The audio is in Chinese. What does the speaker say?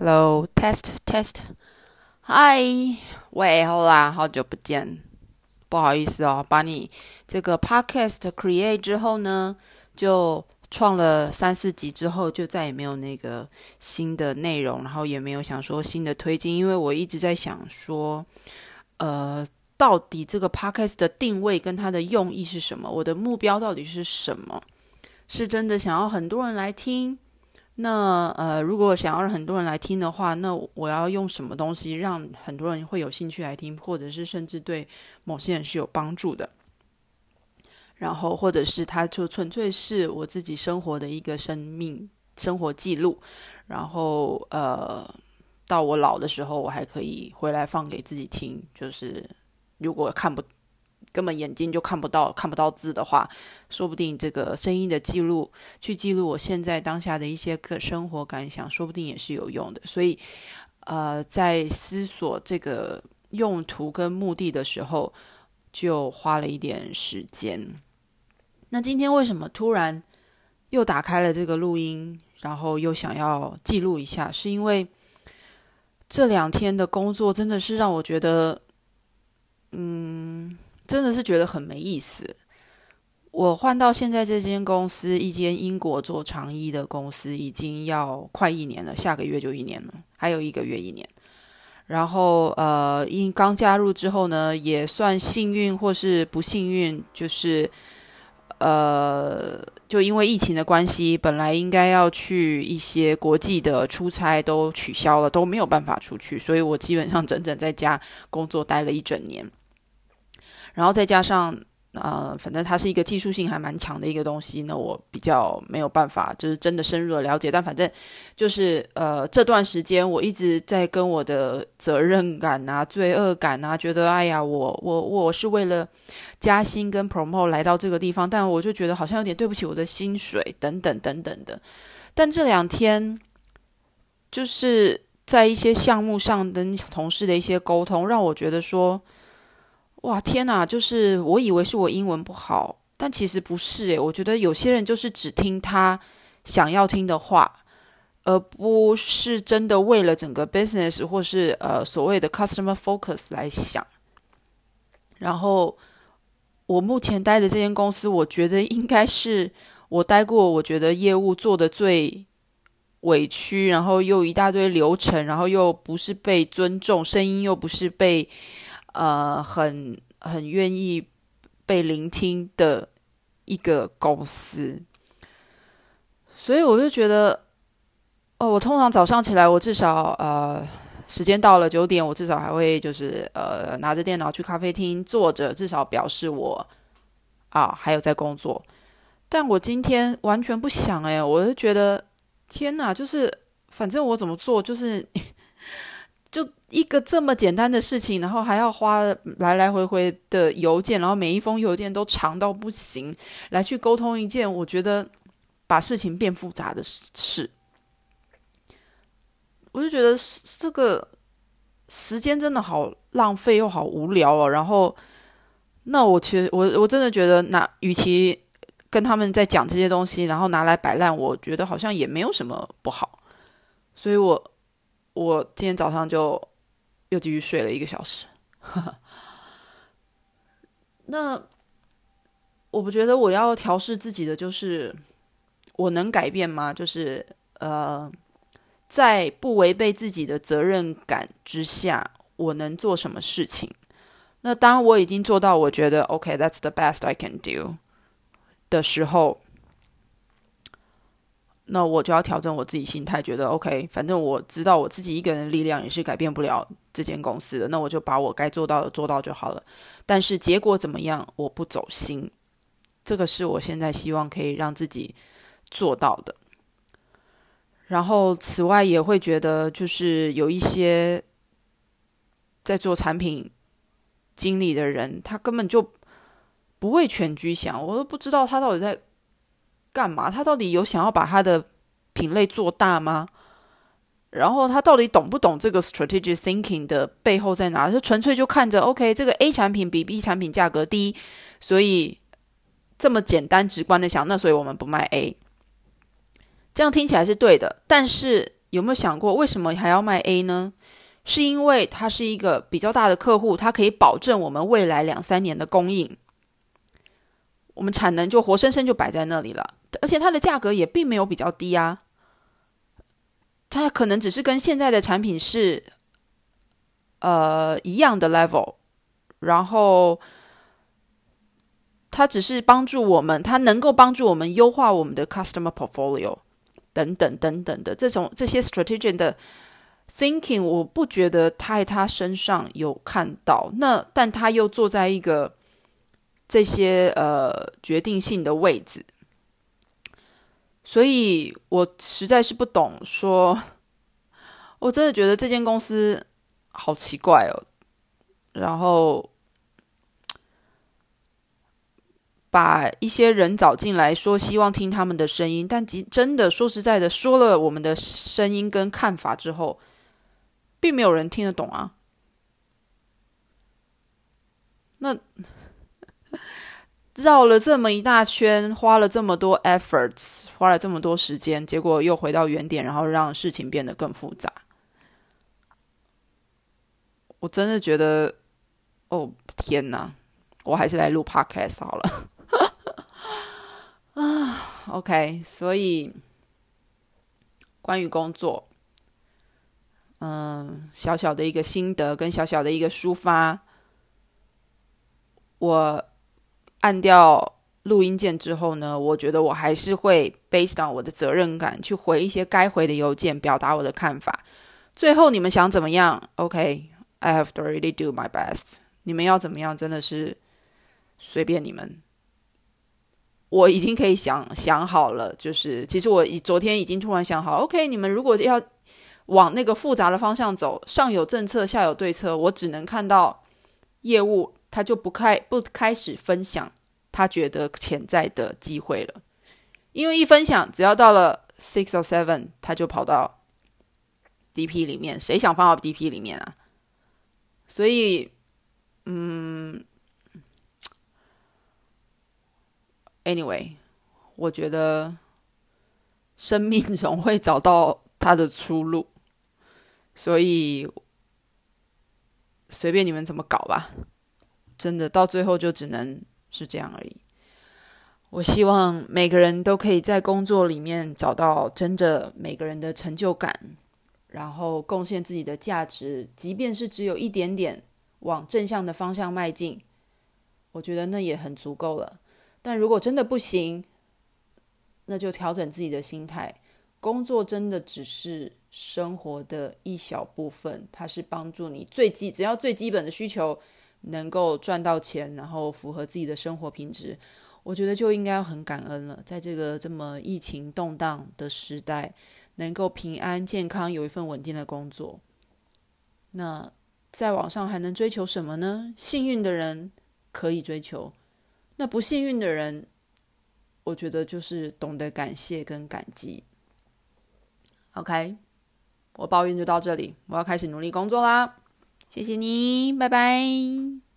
Hello, test, test. Hi，喂，好啦，好久不见，不好意思哦，把你这个 podcast create 之后呢，就创了三四集之后，就再也没有那个新的内容，然后也没有想说新的推进，因为我一直在想说，呃，到底这个 podcast 的定位跟它的用意是什么？我的目标到底是什么？是真的想要很多人来听？那呃，如果想要让很多人来听的话，那我要用什么东西让很多人会有兴趣来听，或者是甚至对某些人是有帮助的？然后，或者是它就纯粹是我自己生活的一个生命生活记录，然后呃，到我老的时候，我还可以回来放给自己听。就是如果看不。根本眼睛就看不到看不到字的话，说不定这个声音的记录去记录我现在当下的一些个生活感想，说不定也是有用的。所以，呃，在思索这个用途跟目的的时候，就花了一点时间。那今天为什么突然又打开了这个录音，然后又想要记录一下？是因为这两天的工作真的是让我觉得，真的是觉得很没意思。我换到现在这间公司，一间英国做长衣的公司，已经要快一年了，下个月就一年了，还有一个月一年。然后呃，因刚加入之后呢，也算幸运或是不幸运，就是呃，就因为疫情的关系，本来应该要去一些国际的出差都取消了，都没有办法出去，所以我基本上整整在家工作待了一整年。然后再加上，呃，反正它是一个技术性还蛮强的一个东西，那我比较没有办法，就是真的深入的了解。但反正就是，呃，这段时间我一直在跟我的责任感啊、罪恶感啊，觉得，哎呀，我我我是为了加薪跟 promote 来到这个地方，但我就觉得好像有点对不起我的薪水等等等等的。但这两天就是在一些项目上跟同事的一些沟通，让我觉得说。哇天哪！就是我以为是我英文不好，但其实不是诶。我觉得有些人就是只听他想要听的话，而不是真的为了整个 business 或是呃所谓的 customer focus 来想。然后我目前待的这间公司，我觉得应该是我待过，我觉得业务做的最委屈，然后又一大堆流程，然后又不是被尊重，声音又不是被。呃，很很愿意被聆听的一个公司，所以我就觉得，哦，我通常早上起来，我至少呃，时间到了九点，我至少还会就是呃，拿着电脑去咖啡厅坐着，至少表示我啊还有在工作。但我今天完全不想哎，我就觉得天哪，就是反正我怎么做就是。一个这么简单的事情，然后还要花来来回回的邮件，然后每一封邮件都长到不行，来去沟通一件我觉得把事情变复杂的事，我就觉得这个时间真的好浪费又好无聊哦。然后，那我其实我我真的觉得，那与其跟他们在讲这些东西，然后拿来摆烂，我觉得好像也没有什么不好，所以我。我今天早上就又继续睡了一个小时。那我不觉得我要调试自己的，就是我能改变吗？就是呃，在不违背自己的责任感之下，我能做什么事情？那当我已经做到，我觉得 OK，that's the best I can do 的时候。那我就要调整我自己心态，觉得 OK，反正我知道我自己一个人的力量也是改变不了这间公司的，那我就把我该做到的做到就好了。但是结果怎么样，我不走心，这个是我现在希望可以让自己做到的。然后此外也会觉得，就是有一些在做产品经理的人，他根本就不为全局想，我都不知道他到底在。干嘛？他到底有想要把他的品类做大吗？然后他到底懂不懂这个 strategic thinking 的背后在哪？就纯粹就看着 OK，这个 A 产品比 B 产品价格低，所以这么简单直观的想，那所以我们不卖 A。这样听起来是对的，但是有没有想过，为什么还要卖 A 呢？是因为它是一个比较大的客户，它可以保证我们未来两三年的供应，我们产能就活生生就摆在那里了，而且它的价格也并没有比较低啊，它可能只是跟现在的产品是呃一样的 level，然后它只是帮助我们，它能够帮助我们优化我们的 customer portfolio 等等等等的这种这些 strategic 的。Thinking，我不觉得他在他身上有看到那，但他又坐在一个这些呃决定性的位置，所以我实在是不懂。说，我真的觉得这间公司好奇怪哦。然后把一些人找进来说，希望听他们的声音，但真的说实在的，说了我们的声音跟看法之后。并没有人听得懂啊！那绕了这么一大圈，花了这么多 efforts，花了这么多时间，结果又回到原点，然后让事情变得更复杂。我真的觉得，哦天哪！我还是来录 podcast 好了。啊，OK，所以关于工作。嗯，小小的一个心得跟小小的一个抒发。我按掉录音键之后呢，我觉得我还是会 based on 我的责任感去回一些该回的邮件，表达我的看法。最后你们想怎么样？OK，I have to really do my best。你们要怎么样，真的是随便你们。我已经可以想想好了，就是其实我昨天已经突然想好，OK，你们如果要。往那个复杂的方向走，上有政策，下有对策。我只能看到业务，他就不开不开始分享他觉得潜在的机会了，因为一分享，只要到了 six or seven，他就跑到 DP 里面。谁想放到 DP 里面啊？所以，嗯，anyway，我觉得生命总会找到它的出路。所以随便你们怎么搞吧，真的到最后就只能是这样而已。我希望每个人都可以在工作里面找到真的每个人的成就感，然后贡献自己的价值，即便是只有一点点往正向的方向迈进，我觉得那也很足够了。但如果真的不行，那就调整自己的心态。工作真的只是生活的一小部分，它是帮助你最基，只要最基本的需求能够赚到钱，然后符合自己的生活品质，我觉得就应该要很感恩了。在这个这么疫情动荡的时代，能够平安健康有一份稳定的工作，那在网上还能追求什么呢？幸运的人可以追求，那不幸运的人，我觉得就是懂得感谢跟感激。OK，我抱怨就到这里，我要开始努力工作啦。谢谢你，拜拜。